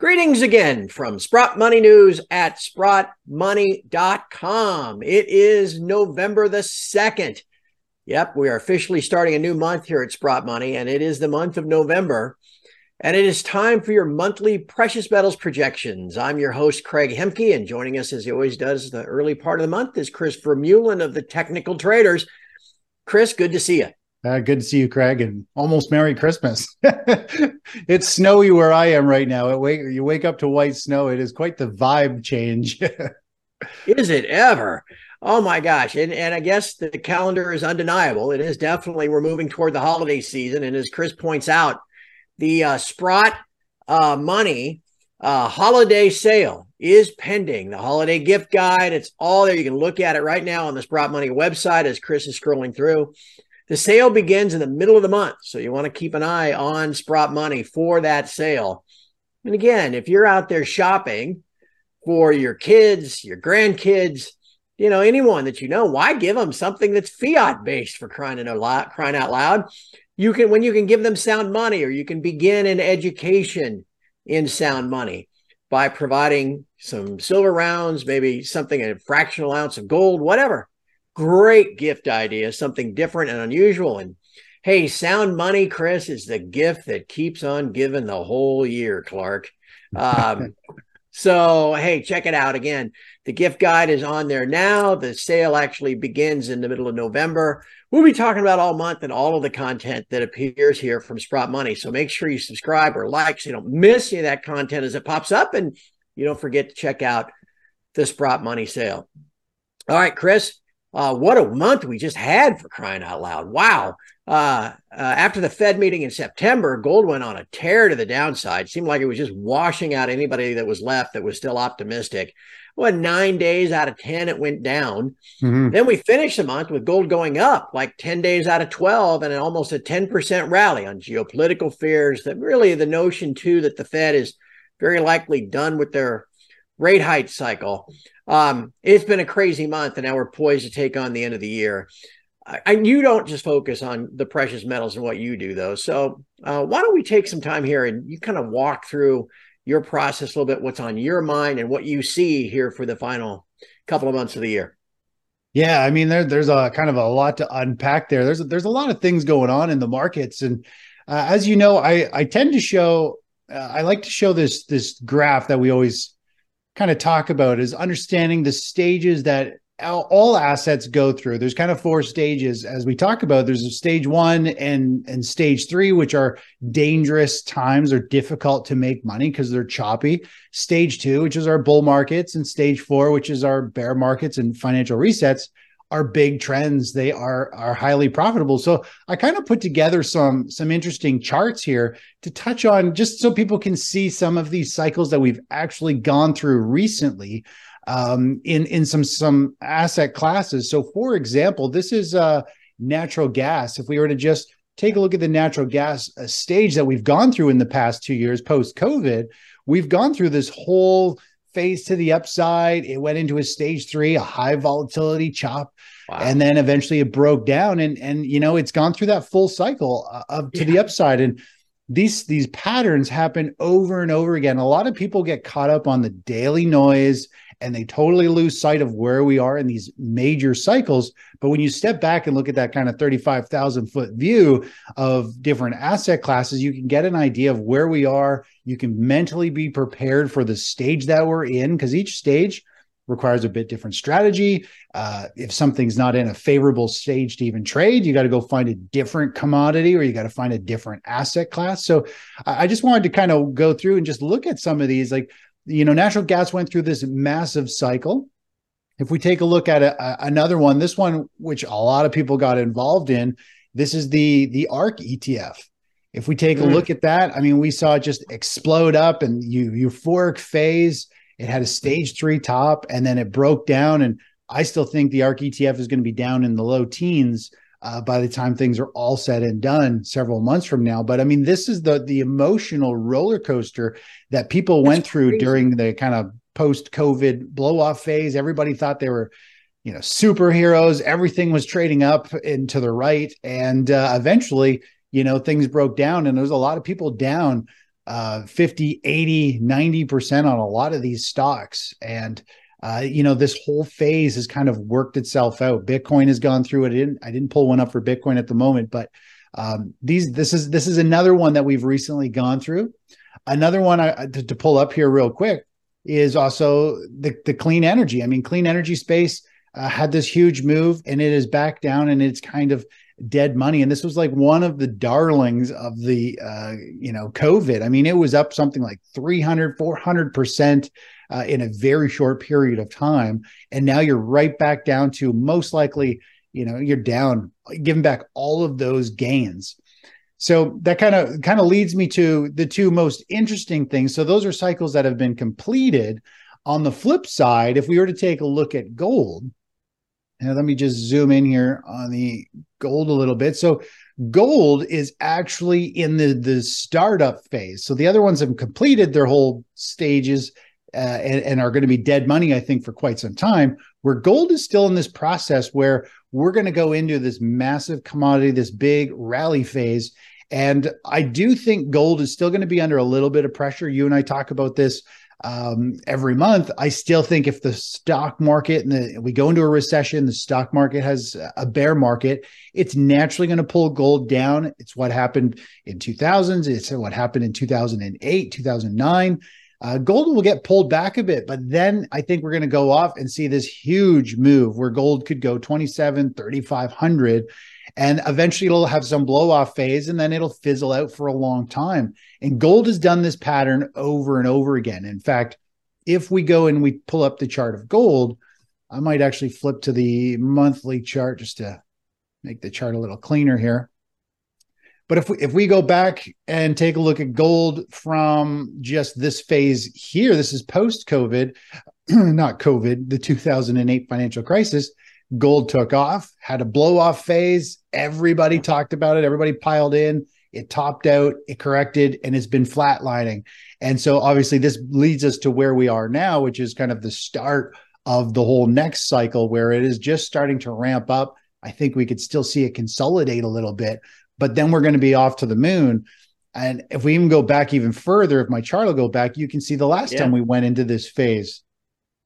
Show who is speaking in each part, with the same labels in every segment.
Speaker 1: Greetings again from Sprott Money News at sprottmoney.com. It is November the 2nd. Yep, we are officially starting a new month here at Sprott Money, and it is the month of November. And it is time for your monthly precious metals projections. I'm your host, Craig Hemke, and joining us as he always does the early part of the month is Chris Vermeulen of the Technical Traders. Chris, good to see you.
Speaker 2: Uh, good to see you, Craig, and almost Merry Christmas. it's snowy where I am right now. It wake, you wake up to white snow. It is quite the vibe change.
Speaker 1: is it ever? Oh my gosh. And, and I guess the calendar is undeniable. It is definitely, we're moving toward the holiday season. And as Chris points out, the uh, Sprott uh, money uh, holiday sale is pending. The holiday gift guide, it's all there. You can look at it right now on the Sprott Money website as Chris is scrolling through. The sale begins in the middle of the month. So you want to keep an eye on Sprott Money for that sale. And again, if you're out there shopping for your kids, your grandkids, you know, anyone that you know, why give them something that's fiat based for crying out, crying out loud? You can, when you can give them sound money or you can begin an education in sound money by providing some silver rounds, maybe something, a fractional ounce of gold, whatever great gift idea, something different and unusual. And hey, sound money, Chris, is the gift that keeps on giving the whole year, Clark. Um, so, hey, check it out again. The gift guide is on there now. The sale actually begins in the middle of November. We'll be talking about all month and all of the content that appears here from Sprott Money. So make sure you subscribe or like so you don't miss any of that content as it pops up. And you don't forget to check out the Sprott Money sale. All right, Chris, uh, what a month we just had for crying out loud. Wow. Uh, uh, after the Fed meeting in September, gold went on a tear to the downside. Seemed like it was just washing out anybody that was left that was still optimistic. Well, nine days out of 10, it went down. Mm-hmm. Then we finished the month with gold going up like 10 days out of 12 and almost a 10% rally on geopolitical fears that really the notion, too, that the Fed is very likely done with their rate hike cycle. Um, it's been a crazy month, and now we're poised to take on the end of the year. And you don't just focus on the precious metals and what you do, though. So uh, why don't we take some time here and you kind of walk through your process a little bit, what's on your mind, and what you see here for the final couple of months of the year.
Speaker 2: Yeah, I mean, there, there's a kind of a lot to unpack there. There's a, there's a lot of things going on in the markets, and uh, as you know, I I tend to show uh, I like to show this this graph that we always kind of talk about is understanding the stages that all assets go through. There's kind of four stages as we talk about. There's a stage one and and stage three, which are dangerous times or difficult to make money because they're choppy. Stage two, which is our bull markets, and stage four, which is our bear markets and financial resets are big trends. They are are highly profitable. So I kind of put together some some interesting charts here to touch on just so people can see some of these cycles that we've actually gone through recently um, in in some some asset classes. So for example, this is uh, natural gas. If we were to just take a look at the natural gas uh, stage that we've gone through in the past two years post COVID, we've gone through this whole phase to the upside. It went into a stage three, a high volatility chop. Wow. And then eventually it broke down and and you know it's gone through that full cycle uh, of to yeah. the upside and these these patterns happen over and over again. A lot of people get caught up on the daily noise and they totally lose sight of where we are in these major cycles. But when you step back and look at that kind of 35,000 foot view of different asset classes, you can get an idea of where we are. You can mentally be prepared for the stage that we're in because each stage requires a bit different strategy. Uh, if something's not in a favorable stage to even trade, you got to go find a different commodity or you got to find a different asset class. So I just wanted to kind of go through and just look at some of these. Like you know, natural gas went through this massive cycle. If we take a look at a, a, another one, this one, which a lot of people got involved in, this is the the ARK ETF. If we take mm. a look at that, I mean, we saw it just explode up and you euphoric phase. It had a stage three top and then it broke down. And I still think the ARK ETF is going to be down in the low teens uh, by the time things are all said and done several months from now. But I mean, this is the the emotional roller coaster that people That's went through crazy. during the kind of post COVID blow off phase. Everybody thought they were, you know, superheroes. Everything was trading up and to the right, and uh, eventually, you know, things broke down, and there was a lot of people down. uh, 50, 80, 90% on a lot of these stocks. And, uh, you know, this whole phase has kind of worked itself out. Bitcoin has gone through it. I didn't, I didn't pull one up for Bitcoin at the moment, but um, these, this is, this is another one that we've recently gone through. Another one I, to, to pull up here real quick is also the, the clean energy. I mean, clean energy space uh, had this huge move and it is back down and it's kind of dead money. And this was like one of the darlings of the, uh, you know, COVID. I mean, it was up something like 300, 400% uh, in a very short period of time. And now you're right back down to most likely, you know, you're down, giving back all of those gains. So that kind of kind of leads me to the two most interesting things. So those are cycles that have been completed. On the flip side, if we were to take a look at gold, and let me just zoom in here on the gold a little bit. So gold is actually in the the startup phase. So the other ones have completed their whole stages uh, and, and, are going to be dead money, I think, for quite some time. Where gold is still in this process where we're going to go into this massive commodity, this big rally phase. And I do think gold is still going to be under a little bit of pressure. You and I talk about this um, every month. I still think if the stock market and the, we go into a recession, the stock market has a bear market, it's naturally going to pull gold down. It's what happened in 2000s. It's what happened in 2008, 2009. Uh, gold will get pulled back a bit, but then I think we're going to go off and see this huge move where gold could go 27, 3,500. And eventually it'll have some blow off phase and then it'll fizzle out for a long time. And gold has done this pattern over and over again. In fact, if we go and we pull up the chart of gold, I might actually flip to the monthly chart just to make the chart a little cleaner here. But if we, if we go back and take a look at gold from just this phase here, this is post COVID, not COVID, the 2008 financial crisis. Gold took off, had a blow off phase. Everybody talked about it. Everybody piled in. It topped out, it corrected, and it's been flatlining. And so, obviously, this leads us to where we are now, which is kind of the start of the whole next cycle where it is just starting to ramp up. I think we could still see it consolidate a little bit, but then we're going to be off to the moon. And if we even go back even further, if my chart will go back, you can see the last yeah. time we went into this phase,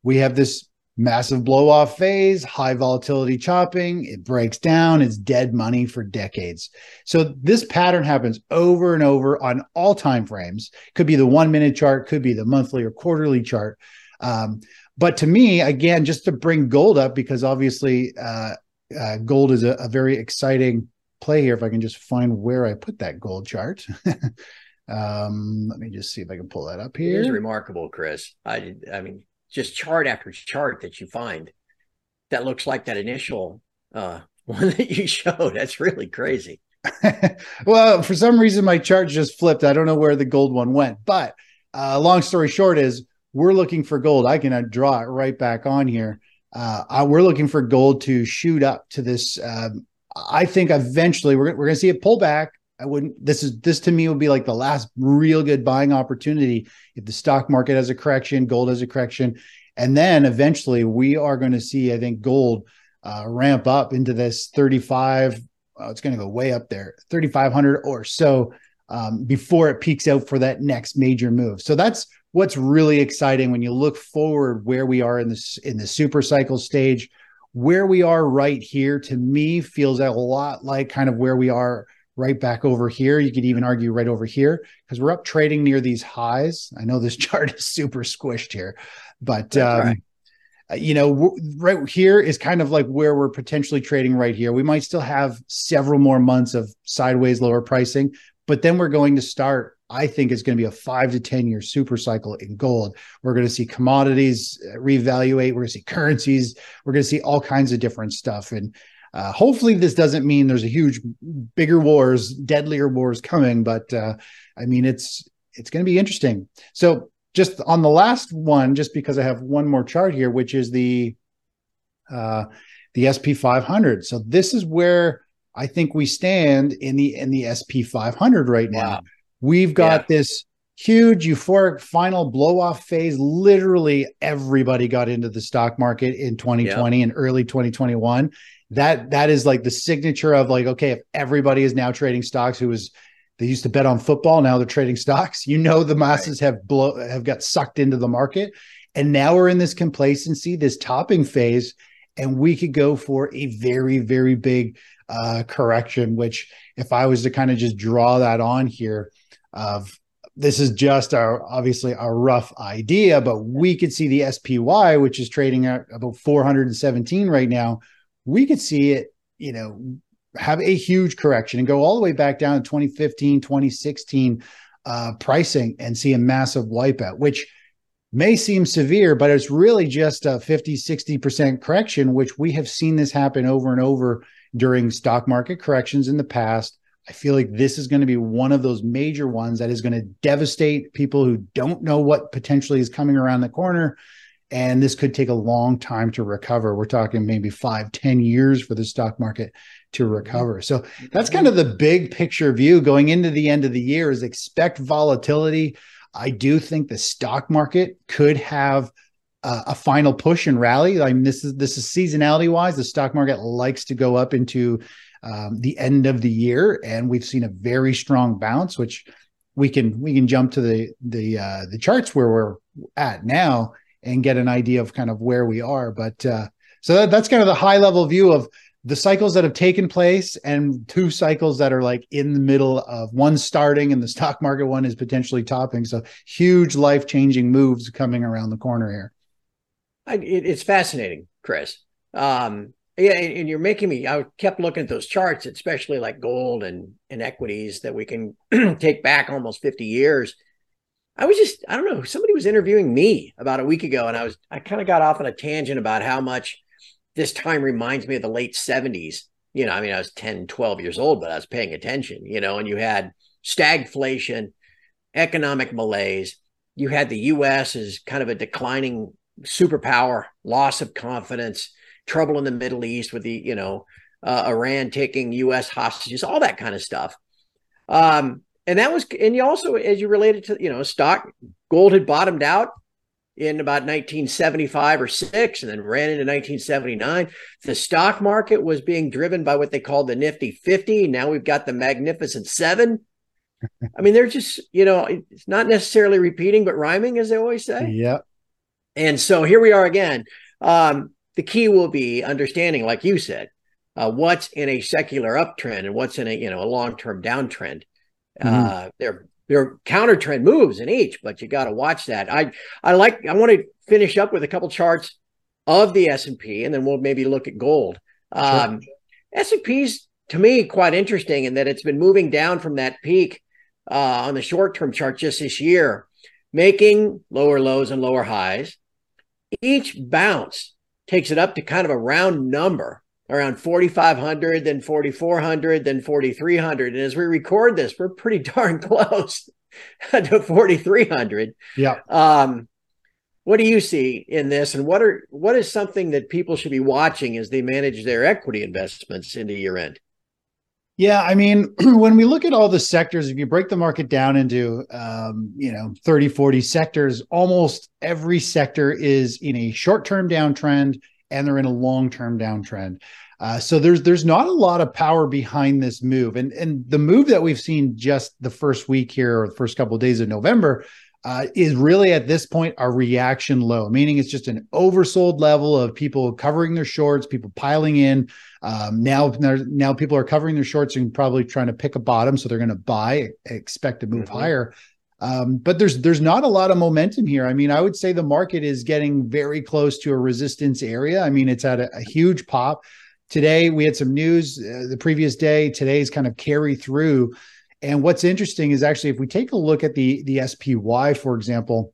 Speaker 2: we have this massive blow off phase, high volatility chopping, it breaks down, it's dead money for decades. So this pattern happens over and over on all time frames. Could be the 1 minute chart, could be the monthly or quarterly chart. Um, but to me, again, just to bring gold up because obviously uh, uh, gold is a, a, very exciting play here. If I can just find where I put that gold chart. um, let me just see if I can pull that up here.
Speaker 1: It is remarkable, Chris. I I mean, just chart after chart that you find that looks like that initial uh, one that you showed. That's really crazy.
Speaker 2: well, for some reason, my chart just flipped. I don't know where the gold one went, but uh, long story short is we're looking for gold. I can uh, draw it right back on here. Uh, I, we're looking for gold to shoot up to this. Um, I think eventually we're, we're going to see a pullback. I wouldn't. This is this to me would be like the last real good buying opportunity if the stock market has a correction, gold has a correction, and then eventually we are going to see, I think, gold uh, ramp up into this 35. Oh, it's going to go way up there, 3,500 or so um, before it peaks out for that next major move. So that's what's really exciting when you look forward where we are in this in the super cycle stage. Where we are right here, to me, feels a lot like kind of where we are right back over here. You could even argue right over here because we're up trading near these highs. I know this chart is super squished here, but um, right. Uh, you know, right here is kind of like where we're potentially trading right here. We might still have several more months of sideways lower pricing, but then we're going to start. I think it's going to be a five to 10 year super cycle in gold. We're going to see commodities uh, reevaluate. We're going to see currencies. We're going to see all kinds of different stuff. And uh, hopefully, this doesn't mean there's a huge, bigger wars, deadlier wars coming. But uh, I mean, it's it's going to be interesting. So, just on the last one, just because I have one more chart here, which is the uh, the SP 500. So this is where I think we stand in the in the SP 500 right now. Wow. We've got yeah. this huge euphoric final blow off phase. Literally everybody got into the stock market in 2020 and early 2021 that that is like the signature of like okay if everybody is now trading stocks who was they used to bet on football. Now they're trading stocks. You know, the masses right. have blow have got sucked into the market. And now we're in this complacency, this topping phase, and we could go for a very, very big uh, correction. Which, if I was to kind of just draw that on here, of this is just our obviously a rough idea, but we could see the SPY, which is trading at about 417 right now. We could see it, you know, have a huge correction and go all the way back down to 2015, 2016 uh, pricing and see a massive wipeout, which may seem severe, but it's really just a 50, 60% correction, which we have seen this happen over and over during stock market corrections in the past. I feel like this is going to be one of those major ones that is going to devastate people who don't know what potentially is coming around the corner. And this could take a long time to recover. We're talking maybe five, ten years for the stock market to recover. So that's kind of the big picture view going into the end of the year is expect volatility. I do think the stock market could have uh, a final push and rally. I mean, this is this is seasonality wise. The stock market likes to go up into um, the end of the year, and we've seen a very strong bounce, which we can we can jump to the the uh, the charts where we're at now and get an idea of kind of where we are. But uh, so that, that's kind of the high level view of the cycles that have taken place and two cycles that are like in the middle of one starting and the stock market one is potentially topping. So huge life changing moves coming around the corner here.
Speaker 1: It's fascinating, Chris. Um, yeah, and, and, you're making me. I kept looking at those charts, especially like gold and and equities that we can take back almost 50 years. I was just, I don't know, somebody was interviewing me about a week ago, and I was, I kind of got off on a tangent about how much this time reminds me of the late 70s. You know, I mean, I was 10, 12 years old, but I was paying attention, you know, and you had stagflation, economic malaise. You had the US as kind of a declining superpower, loss of confidence, trouble in the Middle East with the, you know, uh, Iran taking US hostages, all that kind of stuff. Um, and that was, and you also, as you related to, you know, stock, gold had bottomed out in about 1975 or 6 and then ran into 1979 the stock market was being driven by what they called the nifty 50 now we've got the magnificent 7 i mean they're just you know it's not necessarily repeating but rhyming as they always say.
Speaker 2: Yeah
Speaker 1: and so here we are again. Um, the key will be understanding like you said uh, what's in a secular uptrend and what's in a you know a long-term downtrend mm-hmm. uh, they're there are counter trend moves in each, but you got to watch that. I I like I want to finish up with a couple charts of the S and P, and then we'll maybe look at gold. Um, S and P's to me quite interesting in that it's been moving down from that peak uh, on the short term chart just this year, making lower lows and lower highs. Each bounce takes it up to kind of a round number around 4,500, then 4,400, then 4,300. And as we record this, we're pretty darn close to 4,300.
Speaker 2: Yeah.
Speaker 1: Um, what do you see in this, and what are what is something that people should be watching as they manage their equity investments into year end?
Speaker 2: Yeah, I mean, when we look at all the sectors, if you break the market down into, um, you know, 30, 40 sectors, almost every sector is in a short term downtrend and they're in a long-term downtrend. Uh, so there's there's not a lot of power behind this move, and and the move that we've seen just the first week here or the first couple of days of November uh, is really at this point a reaction low, meaning it's just an oversold level of people covering their shorts, people piling in. Um, now, now people are covering their shorts and probably trying to pick a bottom, so they're going to buy, expect to move mm-hmm. higher. Um, but there's there's not a lot of momentum here. I mean, I would say the market is getting very close to a resistance area. I mean, it's at a, a huge pop. Today we had some news uh, the previous day. Today's kind of carry through. And what's interesting is actually if we take a look at the the SPY, for example,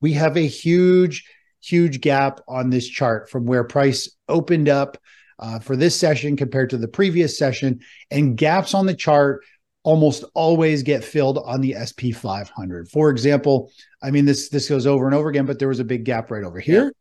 Speaker 2: we have a huge huge gap on this chart from where price opened up uh, for this session compared to the previous session, and gaps on the chart almost always get filled on the SP 500. For example, I mean this this goes over and over again, but there was a big gap right over here,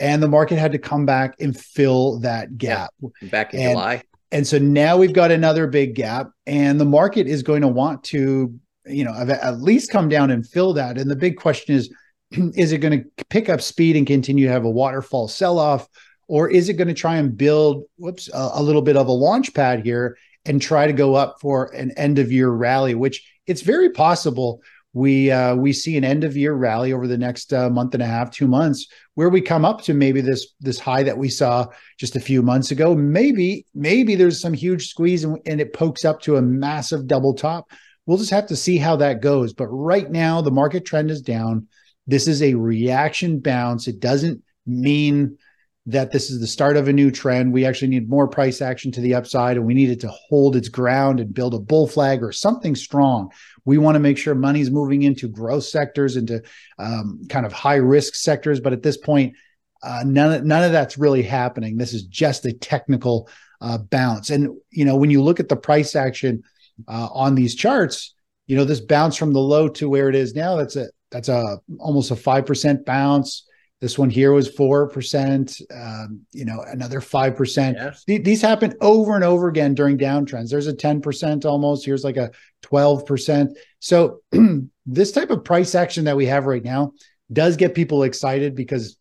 Speaker 2: yeah. and the market had to come back and fill that gap
Speaker 1: back in
Speaker 2: and,
Speaker 1: July.
Speaker 2: And so now we've got another big gap, and the market is going to want to, you know, at least come down and fill that. And the big question is, is it going to pick up speed and continue to have a waterfall sell off? Or is it going to try and build, whoops, a, a little bit of a launch pad here and try to go up for an end of year rally, which it's very possible we uh, we see an end of year rally over the next uh, month and a half, two months, where we come up to maybe this this high that we saw just a few months ago. Maybe maybe there's some huge squeeze and, and it pokes up to a massive double top. We'll just have to see how that goes. But right now, the market trend is down. This is a reaction bounce. It doesn't mean that this is the start of a new trend. We actually need more price action to the upside, and we need it to hold its ground and build a bull flag or something strong. We want to make sure money's moving into growth sectors, into um, kind of high risk sectors. But at this point, uh, none of, none of that's really happening. This is just a technical uh, bounce. And you know, when you look at the price action uh, on these charts, you know, this bounce from the low to where it is now, that's a that's a almost a five percent bounce. This one here was 4%, um, you know, another 5%. Yes. Th- these happen over and over again during downtrends. There's a 10% almost. Here's like a 12%. So this type of price action that we have right now does get people excited because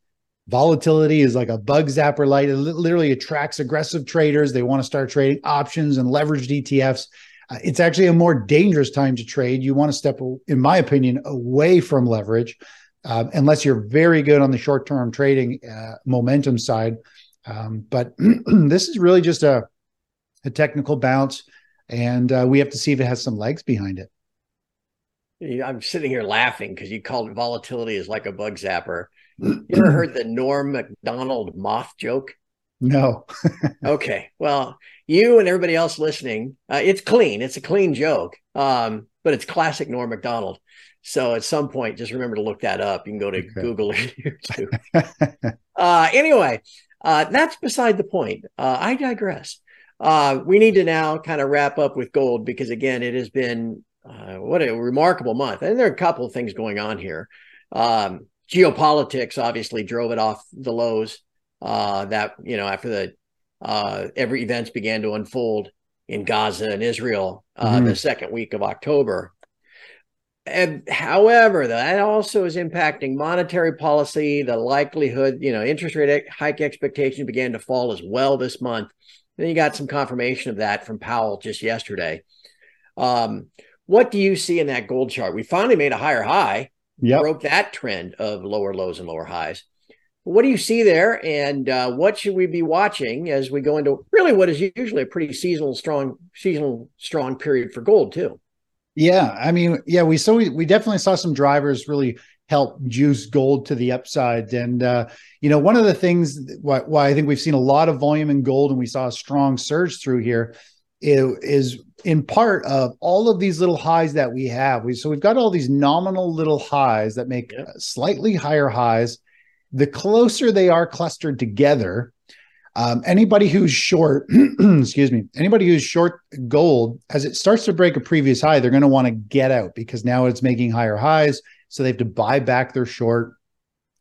Speaker 2: volatility is like a bug zapper light. It literally attracts aggressive traders. They want to start trading options and leveraged ETFs. Uh, it's actually a more dangerous time to trade. You want to step, in my opinion, away from leverage uh, unless you're very good on the short term trading uh, momentum side. Um, but this is really just a, a technical bounce, and uh, we have to see if it has some legs behind it.
Speaker 1: I'm sitting here laughing because you called it volatility is like a bug zapper. You ever heard the Norm Macdonald moth joke?
Speaker 2: No.
Speaker 1: okay. Well, you and everybody else listening, uh, it's clean. It's a clean joke, um, but it's classic Norm Macdonald. So at some point, just remember to look that up. You can go to okay. Google or YouTube. uh, anyway, uh, that's beside the point. Uh, I digress. Uh, we need to now kind of wrap up with gold because, again, it has been uh, what a remarkable month. And there are a couple of things going on here. Um, geopolitics obviously drove it off the lows uh, that, you know, after the every events began to unfold in Gaza and Israel mm-hmm. the second week of October. And however, that also is impacting monetary policy. The likelihood, you know, interest rate hike expectations began to fall as well this month. Then you got some confirmation of that from Powell just yesterday. Um, what do you see in that gold chart? We finally made a higher high, yep. broke that trend of lower lows and lower highs. What do you see there, and uh, what should we be watching as we go into really what is usually a pretty seasonal strong, seasonal strong period for gold too?
Speaker 2: Yeah, I mean, yeah, we so we, we definitely saw some drivers really help juice gold to the upside. And uh, you know, one of the things why, why, I think we've seen a lot of volume in gold and we saw a strong surge through here is in part of all of these little highs that we have. We so we've got all these nominal little highs that make slightly higher highs. The closer they are clustered together, um, anybody who's short, excuse me, anybody who's short gold, as it starts to break a previous high, they're going to want to get out because now it's making higher highs. So they have to buy back their short.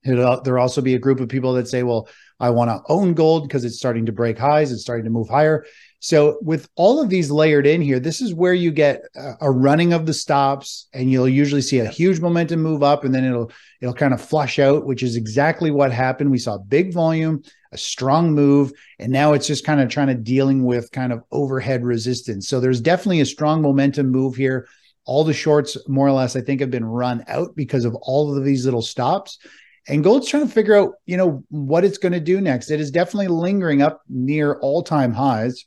Speaker 2: It'll, there'll also be a group of people that say, well, I want to own gold because it's starting to break highs, it's starting to move higher. So with all of these layered in here, this is where you get a running of the stops and you'll usually see a huge momentum move up and then it'll it'll kind of flush out, which is exactly what happened. We saw big volume, a strong move, and now it's just kind of trying to dealing with kind of overhead resistance. So there's definitely a strong momentum move here. All the shorts more or less I think have been run out because of all of these little stops. And gold's trying to figure out, you know, what it's going to do next. It is definitely lingering up near all-time highs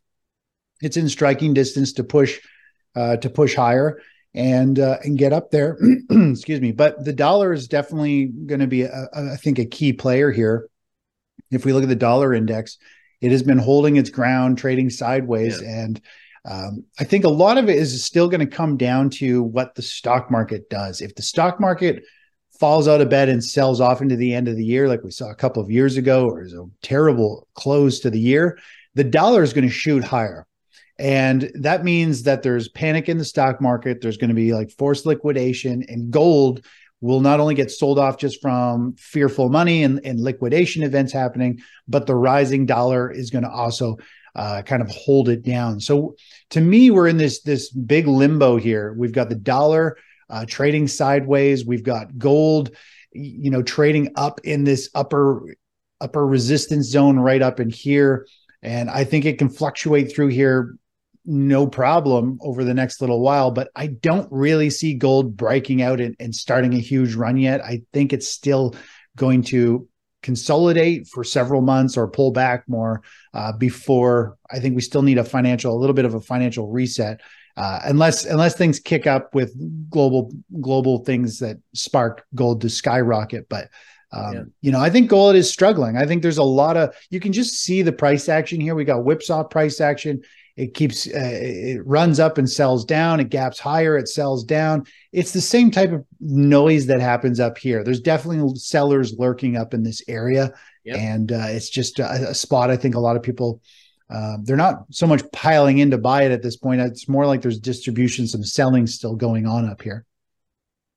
Speaker 2: it's in striking distance to push uh, to push higher and uh, and get up there. Excuse me, but the dollar is definitely going to be, a, a, I think, a key player here. If we look at the dollar index, it has been holding its ground, trading sideways, yeah. and um, I think a lot of it is still going to come down to what the stock market does. If the stock market falls out of bed and sells off into the end of the year, like we saw a couple of years ago, or is a terrible close to the year, the dollar is going to shoot higher. And that means that there's panic in the stock market. There's going to be like forced liquidation, and gold will not only get sold off just from fearful money and, and liquidation events happening, but the rising dollar is going to also uh, kind of hold it down. So to me, we're in this this big limbo here. We've got the dollar uh, trading sideways. We've got gold, you know, trading up in this upper upper resistance zone right up in here. And I think it can fluctuate through here no problem over the next little while, but I don't really see gold breaking out and, and starting a huge run yet. I think it's still going to consolidate for several months or pull back more uh, before I think we still need a financial, a little bit of a financial reset. Uh, unless unless things kick up with global global things that spark gold to skyrocket, but um, yeah. You know, I think gold is struggling. I think there's a lot of you can just see the price action here. We got whipsaw price action. It keeps uh, it runs up and sells down. It gaps higher. It sells down. It's the same type of noise that happens up here. There's definitely sellers lurking up in this area, yep. and uh, it's just a, a, spot. I think a lot of people. Uh, they're not so much piling in to buy it at this point. It's more like there's distribution, some selling still going on up here.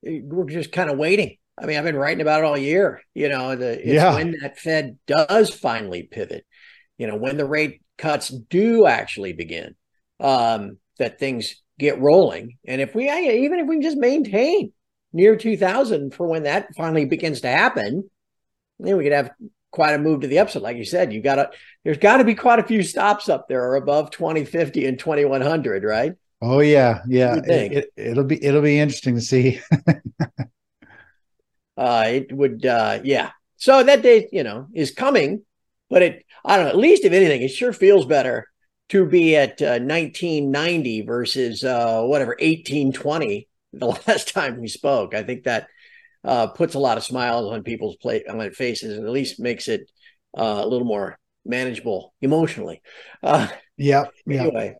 Speaker 1: We're just kind of waiting I mean, I've been writing about it all year. You know, the yeah. when that Fed does finally pivot, you know, when the rate cuts do actually begin, um, that things get rolling. And if we even if we can just maintain near 2000 for when that finally begins to happen, then we could have quite a move to the upside. Like you said, you got to there's got to be quite a few stops up there or above 2050 and 2100, right?
Speaker 2: Oh yeah, yeah. It, it, it'll be it'll be interesting to see.
Speaker 1: uh, it would, uh, yeah. So that day, you know, is coming, but it, I don't know, at least if anything, it sure feels better to be at uh, 1990 versus uh, whatever 1820 the last time we spoke. I think that uh, puts a lot of smiles on people's play on their faces and at least makes it uh, a little more manageable emotionally. Uh,
Speaker 2: yeah.
Speaker 1: Anyway,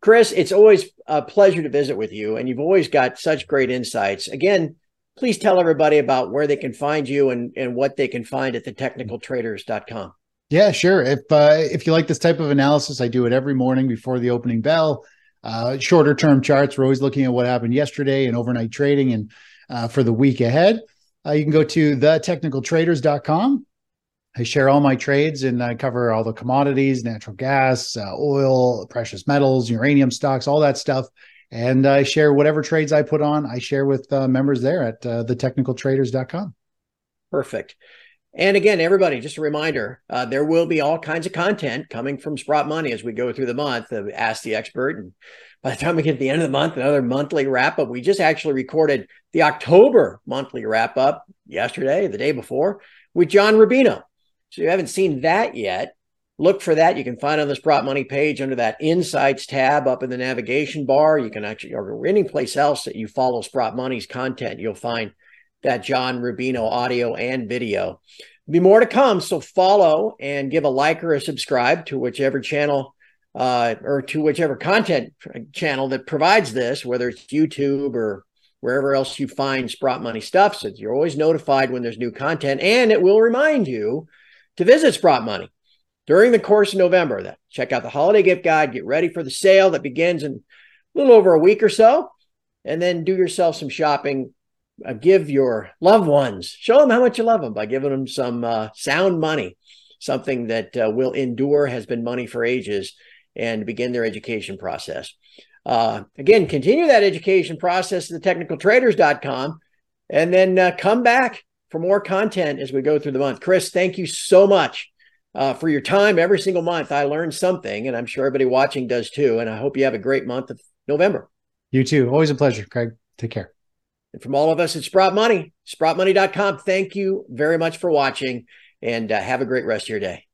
Speaker 1: Chris, it's always a pleasure to visit with you, and you've always got such great insights. Again, please tell everybody about where they can find you and, and what they can find at thetechnicaltraders.com.
Speaker 2: Yeah, sure. If uh, if you like this type of analysis, I do it every morning before the opening bell. Uh, shorter term charts. We're always looking at what happened yesterday and overnight trading and uh, for the week ahead. Uh, you can go to thetechnicaltraders.com. I share all my trades and I cover all the commodities, natural gas, uh, oil, precious metals, uranium stocks, all that stuff and I share whatever trades I put on. I share with uh, members there at uh, thetechnicaltraders.com.
Speaker 1: Perfect. And again, everybody, just a reminder: uh, there will be all kinds of content coming from Sprott Money as we go through the month of Ask the Expert. And by the time we get to the end of the month, another monthly wrap up. We just actually recorded the October monthly wrap up yesterday, the day before, with John Rubino. So you haven't seen that yet. Look for that. You can find on the Sprott Money page under that Insights tab up in the navigation bar. You can actually, or any place else that you follow Sprott Money's content, you'll find that John Rubino audio and video. Be more to come. So follow and give a like or a subscribe to whichever channel uh, or to whichever content channel that provides this, whether it's YouTube or wherever else you find Sprott Money stuff. So you're always notified when there's new content, and it will remind you to visit Sprott Money during the course of November. That check out the holiday gift guide, get ready for the sale that begins in a little over a week or so, and then do yourself some shopping. Uh, give your loved ones, show them how much you love them by giving them some uh, sound money, something that uh, will endure, has been money for ages, and begin their education process. Uh, again, continue that education process at thetechnicaltraders.com and then uh, come back for more content as we go through the month. Chris, thank you so much for your time every single month. I learned something, and I'm sure everybody watching does too. And I hope you have a great month of November.
Speaker 2: You too. Always a pleasure, Craig. Take care.
Speaker 1: And from all of us at Sprott Money, sprottmoney.com, thank you very much for watching and uh, have a great rest of your day.